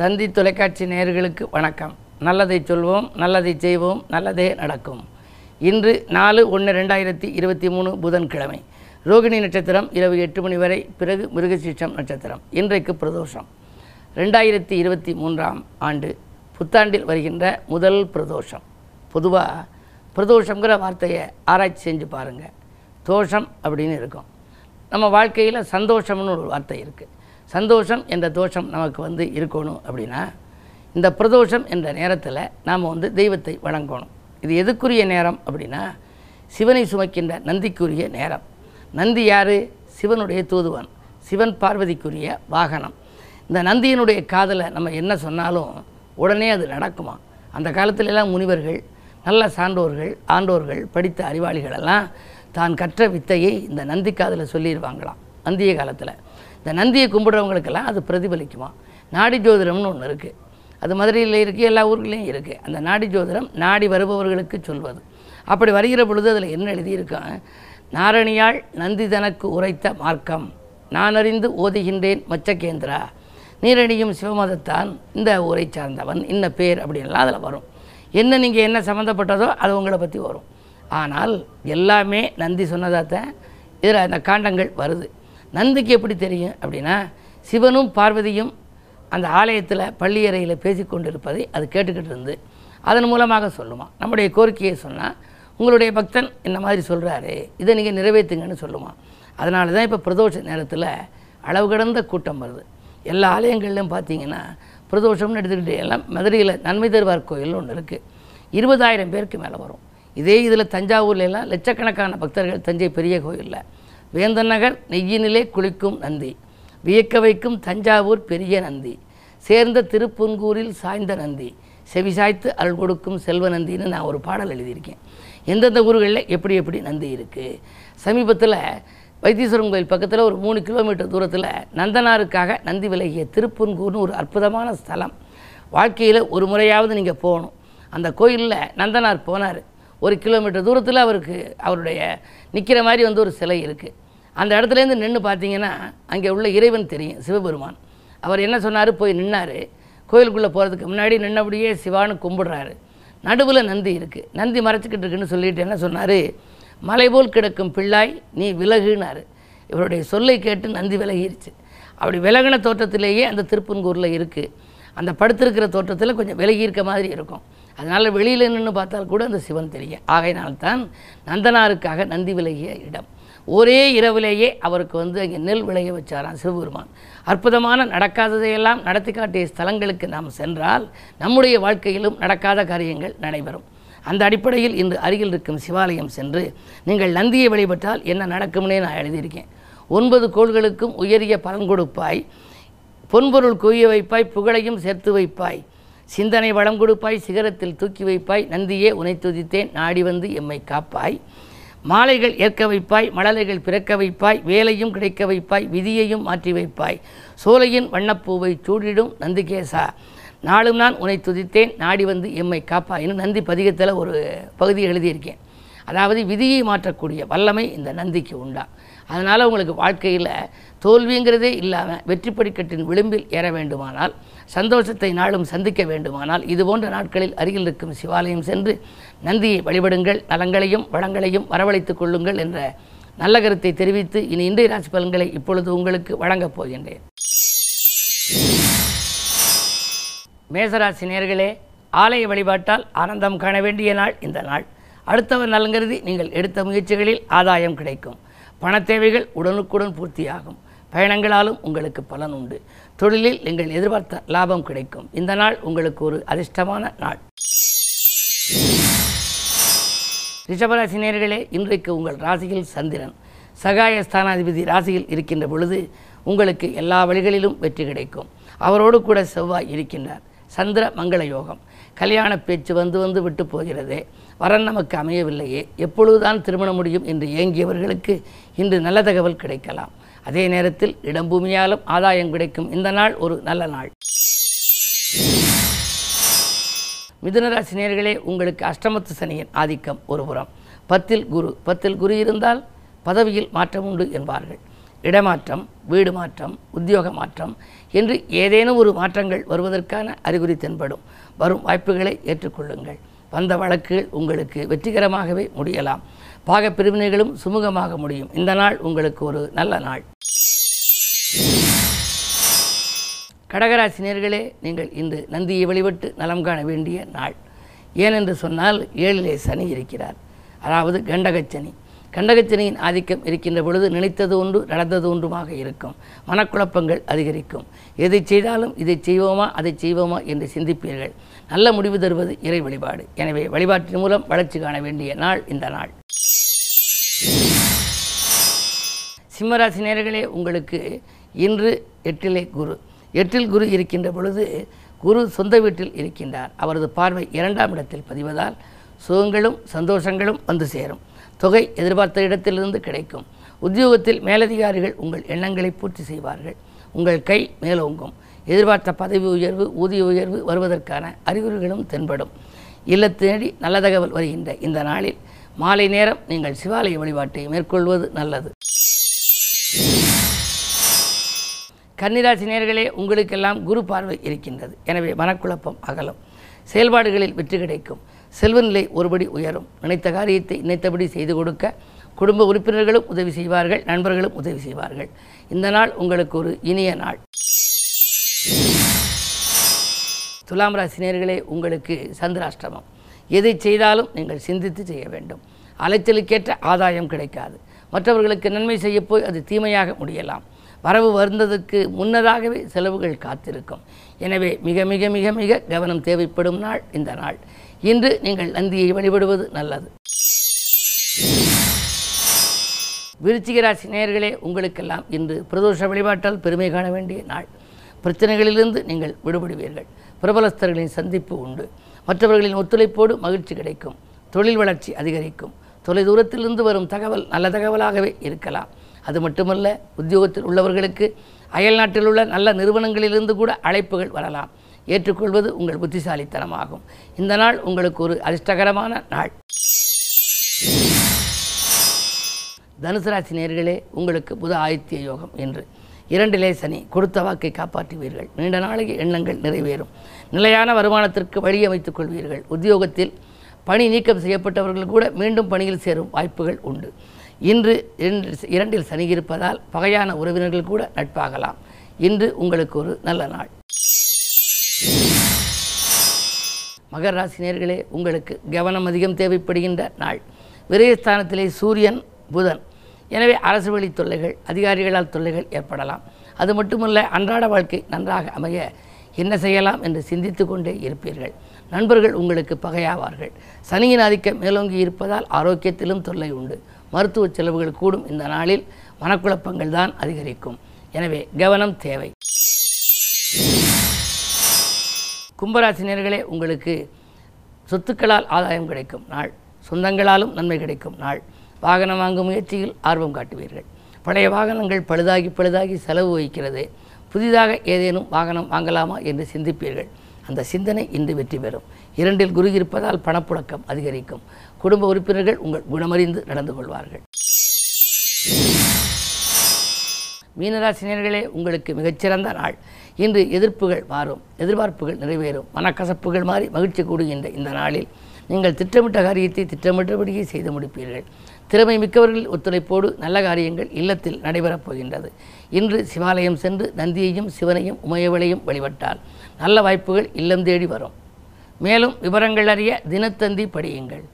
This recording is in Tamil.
தந்தி தொலைக்காட்சி நேயர்களுக்கு வணக்கம். நல்லதை சொல்வோம் நல்லதை செய்வோம் நல்லதே நடக்கும். இன்று நாலு ஒன்று ரெண்டாயிரத்தி இருபத்தி மூணு புதன்கிழமை. ரோகிணி நட்சத்திரம் இரவு எட்டு மணி வரை பிறகு மிருகசீஷம் நட்சத்திரம். இன்றைக்கு பிரதோஷம். ரெண்டாயிரத்தி இருபத்தி மூன்றாம் ஆண்டு புத்தாண்டில் வருகின்ற முதல் பிரதோஷம். பொதுவாக பிரதோஷங்கிற வார்த்தையை ஆராய்ச்சி செஞ்சு பாருங்கள் தோஷம் அப்படின்னு இருக்கும். நம்ம வாழ்க்கையில் சந்தோஷம்னு ஒரு வார்த்தை இருக்குது சந்தோஷம் என்ற தோஷம் நமக்கு வந்து இருக்கணும் அப்படின்னா இந்த பிரதோஷம் என்ற நேரத்தில் நாம் வந்து தெய்வத்தை வணங்கணும். இது எதுக்குரிய நேரம் அப்படின்னா சிவனை சுமக்கின்ற நந்திக்குரிய நேரம். நந்தி யார்? சிவனுடைய தூதுவன். சிவன் பார்வதிக்குரிய வாகனம். இந்த நந்தியினுடைய காதில் நம்ம என்ன சொன்னாலும் உடனே அது நடக்குமா? அந்த காலத்திலெல்லாம் முனிவர்கள் நல்ல சான்றோர்கள் ஆண்டோர்கள் படித்த அறிவாளிகளெல்லாம் தான் கற்ற வித்தையை இந்த நந்தி காதில் சொல்லிடுவாங்களாம் நந்திய காலத்தில். இந்த நந்தியை கும்பிட்றவங்களுக்கெல்லாம் அது பிரதிபலிக்குமா? நாடி ஜோதிடம்னு ஒன்று இருக்குது அது மதுரையில் இருக்குது எல்லா ஊர்களையும் இருக்குது அந்த நாடி ஜோதிடம் நாடி வருபவர்களுக்கு சொல்வது. அப்படி வருகிற பொழுது அதில் என்ன எழுதியிருக்கான் நாரணியாள் நந்தி தனக்கு உரைத்த மார்க்கம். நான் அறிந்து ஓதுகின்றேன் மச்சகேந்திரா. நீரணியும் சிவமதத்தான் இந்த ஊரை சார்ந்தவன் இன்ன பேர் அப்படின்லாம் அதில் வரும். என்ன நீங்கள் என்ன சம்மந்தப்பட்டதோ அது உங்களை பற்றி வரும். ஆனால் எல்லாமே நந்தி சொன்னதாத்தான் இதில் அந்த காண்டங்கள் வருது. நந்திக்கு எப்படி தெரியும் அப்படின்னா சிவனும் பார்வதியும் அந்த ஆலயத்தில் பள்ளியறையில் பேசிக்கொண்டிருப்பதை அது கேட்டுக்கிட்டு இருந்து அதன் மூலமாக சொல்லுமா. நம்முடைய கோரிக்கையை சொன்னால் உங்களுடைய பக்தன் இந்த மாதிரி சொல்கிறாரு இதை நீங்கள் நிறைவேற்றுங்கன்னு சொல்லுமா. அதனால தான் இப்போ பிரதோஷ நேரத்தில் அளவு கடந்த கூட்டம் வருது. எல்லா ஆலயங்கள்லையும் பார்த்தீங்கன்னா பிரதோஷம்னு எடுத்துக்கிட்டு எல்லாம் மதுரையில் நன்மை தருவார் கோயில் ஒன்று இருக்குது இருபதாயிரம் பேருக்கு மேலே வரும். இதே இதில் தஞ்சாவூர்லாம் லட்சக்கணக்கான பக்தர்கள் தஞ்சை பெரிய கோயிலில். வேந்தன் நகர் நெய்யினிலே குளிக்கும் நந்தி. வியக்க வைக்கும் தஞ்சாவூர் பெரிய நந்தி. சேர்ந்த திருப்புன்கூரில் சாய்ந்த நந்தி. செவிசாய்த்து அருள் கொடுக்கும் செல்வ நந்தின்னு நான் ஒரு பாடல் எழுதியிருக்கேன். எந்தெந்த ஊர்களில் எப்படி எப்படி நந்தி இருக்குது சமீபத்தில் வைத்தீஸ்வரன் கோயில் பக்கத்தில் ஒரு மூணு கிலோமீட்டர் தூரத்தில் நந்தனாருக்காக நந்தி விலகிய திருப்புன்கூர்னு ஒரு அற்புதமான ஸ்தலம். வாழ்க்கையில் ஒரு முறையாவது நீங்கள் போகணும். அந்த கோயிலில் நந்தனார் போனார். ஒரு கிலோமீட்டர் தூரத்தில் அவருக்கு அவருடைய நிற்கிற மாதிரி வந்து ஒரு சிலை இருக்குது அந்த இடத்துலேருந்து நின்று பார்த்தீங்கன்னா அங்கே உள்ள இறைவன் தெரியும் சிவபெருமான். அவர் என்ன சொன்னார்? போய் நின்னார். கோயிலுக்குள்ளே போகிறதுக்கு முன்னாடி நின்னபடியே சிவான்னு கும்பிடுறாரு. நடுவில் நந்தி இருக்குது நந்தி மறைச்சிக்கிட்டு இருக்குன்னு சொல்லிட்டு என்ன சொன்னார்? மலை போல் கிடக்கும் பிள்ளாய் நீ விலகுனாரு. இவருடைய சொல்லை கேட்டு நந்தி விலகிருச்சு. அப்படி விலகின தோற்றத்திலேயே அந்த திருப்பன்கூரில் இருக்குது அந்த படுத்திருக்கிற தோற்றத்தில் கொஞ்சம் விலகி இருக்க மாதிரி இருக்கும். அதனால் வெளியில் நின்று பார்த்தால் கூட அந்த சிவன் தெரியும். ஆகையினால்தான் நந்தனாருக்காக நந்தி விலகிய இடம். ஒரே இரவிலேயே அவருக்கு வந்து அங்கே நெல் விளைய வச்சாராம் சிவபெருமான். அற்புதமான நடக்காததையெல்லாம் நடத்தி காட்டிய ஸ்தலங்களுக்கு நாம் சென்றால் நம்முடைய வாழ்க்கையிலும் நடக்காத காரியங்கள் நடைபெறும். அந்த அடிப்படையில் இன்று அருகில் இருக்கும் சிவாலயம் சென்று நீங்கள் நந்தியை வழிபட்டால் என்ன நடக்கும்னே நான் எழுதியிருக்கேன். ஒன்பது கோள்களுக்கும் உயரிய பலன் கொடுப்பாய். பொன்பொருள் குவிய வைப்பாய் புகழையும் சேர்த்து வைப்பாய். சிந்தனை வளம் கொடுப்பாய் சிகரத்தில் தூக்கி வைப்பாய் நந்தியே உனை துதித்தேன் நாடி வந்து எம்மை காப்பாய். மாலைகள் ஏற்க வைப்பாய் மழலைகள் பிறக்க வைப்பாய் வேலையும் கிடைக்க வைப்பாய் விதியையும் மாற்றி வைப்பாய். சோலையின் வண்ணப்பூவை சூடிடும் நந்திகேசா. நாளும் நான் உனை துதித்தேன் நாடி வந்து எம்மை காப்பாயின்னு நந்தி பதிகத்தில் ஒரு பகுதி எழுதியிருக்கேன். அதாவது விதியை மாற்றக்கூடிய வல்லமை இந்த நந்திக்கு உண்டா? அதனால் உங்களுக்கு வாழ்க்கையில் தோல்விங்கிறதே இல்லாமல் வெற்றி படிக்கட்டின் விளிம்பில் ஏற வேண்டுமானால் சந்தோஷத்தை நாளும் சந்திக்க வேண்டுமானால் இது போன்ற நாட்களில் அருகில் இருக்கும் சிவாலயம் சென்று நந்தியை வழிபடுங்கள் நலங்களையும் வளங்களையும் வரவழைத்துக் கொள்ளுங்கள் என்ற நல்ல கருத்தை தெரிவித்து இனி இன்றைய ராசி பலன்களை இப்பொழுது உங்களுக்கு வழங்கப் போகின்றேன். மேசராசி நேர்களே ஆலய வழிபாட்டால் ஆனந்தம் காண வேண்டிய நாள் இந்த நாள். அடுத்தவர் நலங்கருதி நீங்கள் எடுத்த முயற்சிகளில் ஆதாயம் கிடைக்கும். பண தேவைகள் உடனுக்குடன் பூர்த்தியாகும். பயணங்களாலும் உங்களுக்கு பலன் உண்டு. தொழிலில் நீங்கள் எதிர்பார்த்த லாபம் கிடைக்கும். இந்த நாள் உங்களுக்கு ஒரு அதிர்ஷ்டமான நாள். ரிஷபராசி நேர்களே இன்றைக்கு உங்கள் ராசியில் சந்திரன். சகாய ஸ்தானாதிபதி ராசியில் இருக்கின்ற பொழுது உங்களுக்கு எல்லா வழிகளிலும் வெற்றி கிடைக்கும். அவரோடு கூட செவ்வாய் இருக்கின்றார். சந்திர மங்கள யோகம். கல்யாண பேச்சு வந்து வந்து விட்டு போகிறதே. வரன் நமக்கு அமையவில்லையே. எப்பொழுதுதான் திருமணம் முடியும் என்று ஏங்கியவர்களுக்கு இன்று நல்ல தகவல் கிடைக்கலாம். அதே நேரத்தில் இடம்பூமியாலும் ஆதாயம் கிடைக்கும். இந்த நாள் ஒரு நல்ல நாள். மிதுனராசி நேர்களே உங்களுக்கு அஷ்டமத்து சனியின் ஆதிக்கம் ஒருபுறம் பத்தில் குரு பத்தில் குரு இருந்தால் பதவியில் மாற்றம் உண்டு என்பார்கள். இடமாற்றம் வீடு மாற்றம் உத்தியோக மாற்றம் என்று ஏதேனும் ஒரு மாற்றங்கள் வருவதற்கான அறிகுறி தென்படும். வரும் வாய்ப்புகளை ஏற்றுக்கொள்ளுங்கள். வந்த வழக்குகள் உங்களுக்கு வெற்றிகரமாகவே முடியலாம். பாக பிரிவினைகளும் சுமூகமாக முடியும். இந்த நாள் உங்களுக்கு ஒரு நல்ல நாள். கடகராசினியர்களே நீங்கள் இன்று நந்தியை வழிபட்டு நலம் காண வேண்டிய நாள். ஏனென்று சொன்னால் ஏழிலே சனி இருக்கிறார். அதாவது கண்டகச்சனி. கண்டகத்தினையின் ஆதிக்கம் இருக்கின்ற பொழுது நினைத்தது ஒன்று நடந்தது ஒன்றுமாக இருக்கும். மனக்குழப்பங்கள் அதிகரிக்கும். எதை செய்தாலும் இதை செய்வோமா அதை செய்வோமா என்று சிந்திப்பீர்கள். நல்ல முடிவு தருவது இறை வழிபாடு. எனவே வழிபாட்டின் மூலம் வளர்ச்சி காண வேண்டிய நாள் இந்த நாள். சிம்மராசி நேர்களே உங்களுக்கு இன்று எட்டிலே குரு. எட்டில் குரு இருக்கின்ற பொழுது குரு சொந்த வீட்டில் இருக்கின்றார். அவரது பார்வை இரண்டாம் இடத்தில் பதிவதால் சுகங்களும் சந்தோஷங்களும் வந்து சேரும். தொகை எதிர்பார்த்த இடத்திலிருந்து கிடைக்கும். உத்தியோகத்தில் மேலதிகாரிகள் உங்கள் எண்ணங்களை பூர்த்தி செய்வார்கள். உங்கள் கை மேலோங்கும். எதிர்பார்த்த பதவி உயர்வு ஊதிய உயர்வு வருவதற்கான அறிகுறிகளும் தென்படும். இல்லத்தேடி நல்ல தகவல் வருகின்ற இந்த நாளில் மாலை நேரம் நீங்கள் சிவாலய வழிபாட்டை மேற்கொள்வது நல்லது. கன்னிராசி நேர்களே உங்களுக்கெல்லாம் குரு பார்வை இருக்கின்றது. எனவே மனக்குழப்பம் அகலும். செயல்பாடுகளில் வெற்றி கிடைக்கும். செல்வநிலை ஒருபடி உயரும். நினைத்த காரியத்தை நினைத்தபடி செய்து கொடுக்க குடும்ப உறுப்பினர்களும் உதவி செய்வார்கள் நண்பர்களும் உதவி செய்வார்கள். இந்த நாள் உங்களுக்கு ஒரு இனிய நாள். துலாம் ராசி நேர்களே உங்களுக்கு சந்திராஷ்டமம். எதை செய்தாலும் நீங்கள் சிந்தித்து செய்ய வேண்டும். அலைச்சலுக்கேற்ற ஆதாயம் கிடைக்காது. மற்றவர்களுக்கு நன்மை செய்யப்போய் அது தீமையாக முடியலாம். வரவு வருந்ததுக்கு முன்னதாகவே செலவுகள் காத்திருக்கும். எனவே மிக மிக மிக மிக கவனம் தேவைப்படும் நாள் இந்த நாள். இன்று நீங்கள் நந்தியை வழிபடுவது நல்லது. விருச்சிகராசி நேயர்களே உங்களுக்கெல்லாம் இன்று பிரதோஷ வழிபாட்டால் பெருமை காண வேண்டிய நாள். பிரச்சனைகளிலிருந்து நீங்கள் விடுபடுவீர்கள். பிரபலஸ்தர்களின் சந்திப்பு உண்டு. மற்றவர்களின் ஒத்துழைப்போடு மகிழ்ச்சி கிடைக்கும். தொழில் வளர்ச்சி அதிகரிக்கும். தொலைதூரத்திலிருந்து வரும் தகவல் நல்ல தகவலாகவே இருக்கலாம். அது மட்டுமல்ல உத்தியோகத்தில் உள்ளவர்களுக்கு அயல்நாட்டில் உள்ள நல்ல நிறுவனங்களிலிருந்து கூட அழைப்புகள் வரலாம். ஏற்றுக்கொள்வது உங்கள் புத்திசாலித்தனமாகும். இந்த நாள் உங்களுக்கு ஒரு அதிர்ஷ்டகரமான நாள். தனுசு ராசி நேர்களே உங்களுக்கு புத ஆதித்ய யோகம் என்று. இரண்டிலே சனி கொடுத்த வாக்கை காப்பாற்றுவீர்கள். நீண்ட நாளைக்கு எண்ணங்கள் நிறைவேறும். நிலையான வருமானத்திற்கு வழியமைத்துக் கொள்வீர்கள். உத்தியோகத்தில் பணி நீக்கம் செய்யப்பட்டவர்கள் கூட மீண்டும் பணியில் சேரும் வாய்ப்புகள் உண்டு. இன்று இரண்டில் சனி இருப்பதால் பகையான உறவினர்கள் கூட நட்பாகலாம். இன்று உங்களுக்கு ஒரு நல்ல நாள். மகர ராசி நேர்களே உங்களுக்கு கவனம் அதிகம் தேவைப்படுகின்ற நாள். விரயஸ்தானத்திலே சூரியன் புதன். எனவே அரசு வழி தொல்லைகள் அதிகாரிகளால் தொல்லைகள் ஏற்படலாம். அது மட்டுமல்ல அன்றாட வாழ்க்கை நன்றாக அமைய என்ன செய்யலாம் என்று சிந்தித்து கொண்டே இருப்பீர்கள். நண்பர்கள் உங்களுக்கு பகையாவார்கள். சனியின் ஆதிக்கம் மேலோங்கி இருப்பதால் ஆரோக்கியத்திலும் தொல்லை உண்டு. மருத்துவ செலவுகள் கூடும் இந்த நாளில் மனக்குழப்பங்கள் தான் அதிகரிக்கும். எனவே கவனம் தேவை. கும்பராசினியர்களே உங்களுக்கு சொத்துக்களால் ஆதாயம் கிடைக்கும் நாள். சொந்தங்களாலும் நன்மை கிடைக்கும் நாள். வாகனம் வாங்கும் முயற்சியில் ஆர்வம் காட்டுவீர்கள். பழைய வாகனங்கள் பழுதாகி பழுதாகி செலவு வைக்கிறது புதிதாக ஏதேனும் வாகனம் வாங்கலாமா என்று சிந்திப்பீர்கள். அந்த சிந்தனை இன்று வெற்றி பெறும். இரண்டில் குரு இருப்பதால் பணப்புழக்கம் அதிகரிக்கும். குடும்ப உறுப்பினர்கள் உங்கள் குணமறிந்து நடந்து கொள்வார்கள். மீனராசினியர்களே உங்களுக்கு மிகச்சிறந்த நாள். இன்று எதிர்ப்புகள் மாறும் எதிர்பார்ப்புகள் நிறைவேறும் மனக்கசப்புகள் மாறி மகிழ்ச்சி கூடுகின்ற இந்த நாளில் நீங்கள் திட்டமிட்ட காரியத்தை திட்டமிட்டபடியே செய்து முடிப்பீர்கள். திறமை மிக்கவர்கள் ஒத்துழைப்போடு நல்ல காரியங்கள் இல்லத்தில் நடைபெறப் போகின்றது. இன்று சிவாலயம் சென்று நந்தியையும் சிவனையும் உமையவளையும் வழிபட்டால் நல்ல வாய்ப்புகள் இல்லம் தேடி வரும். மேலும் விவரங்கள் அறிய தினத்தந்தி படியுங்கள்.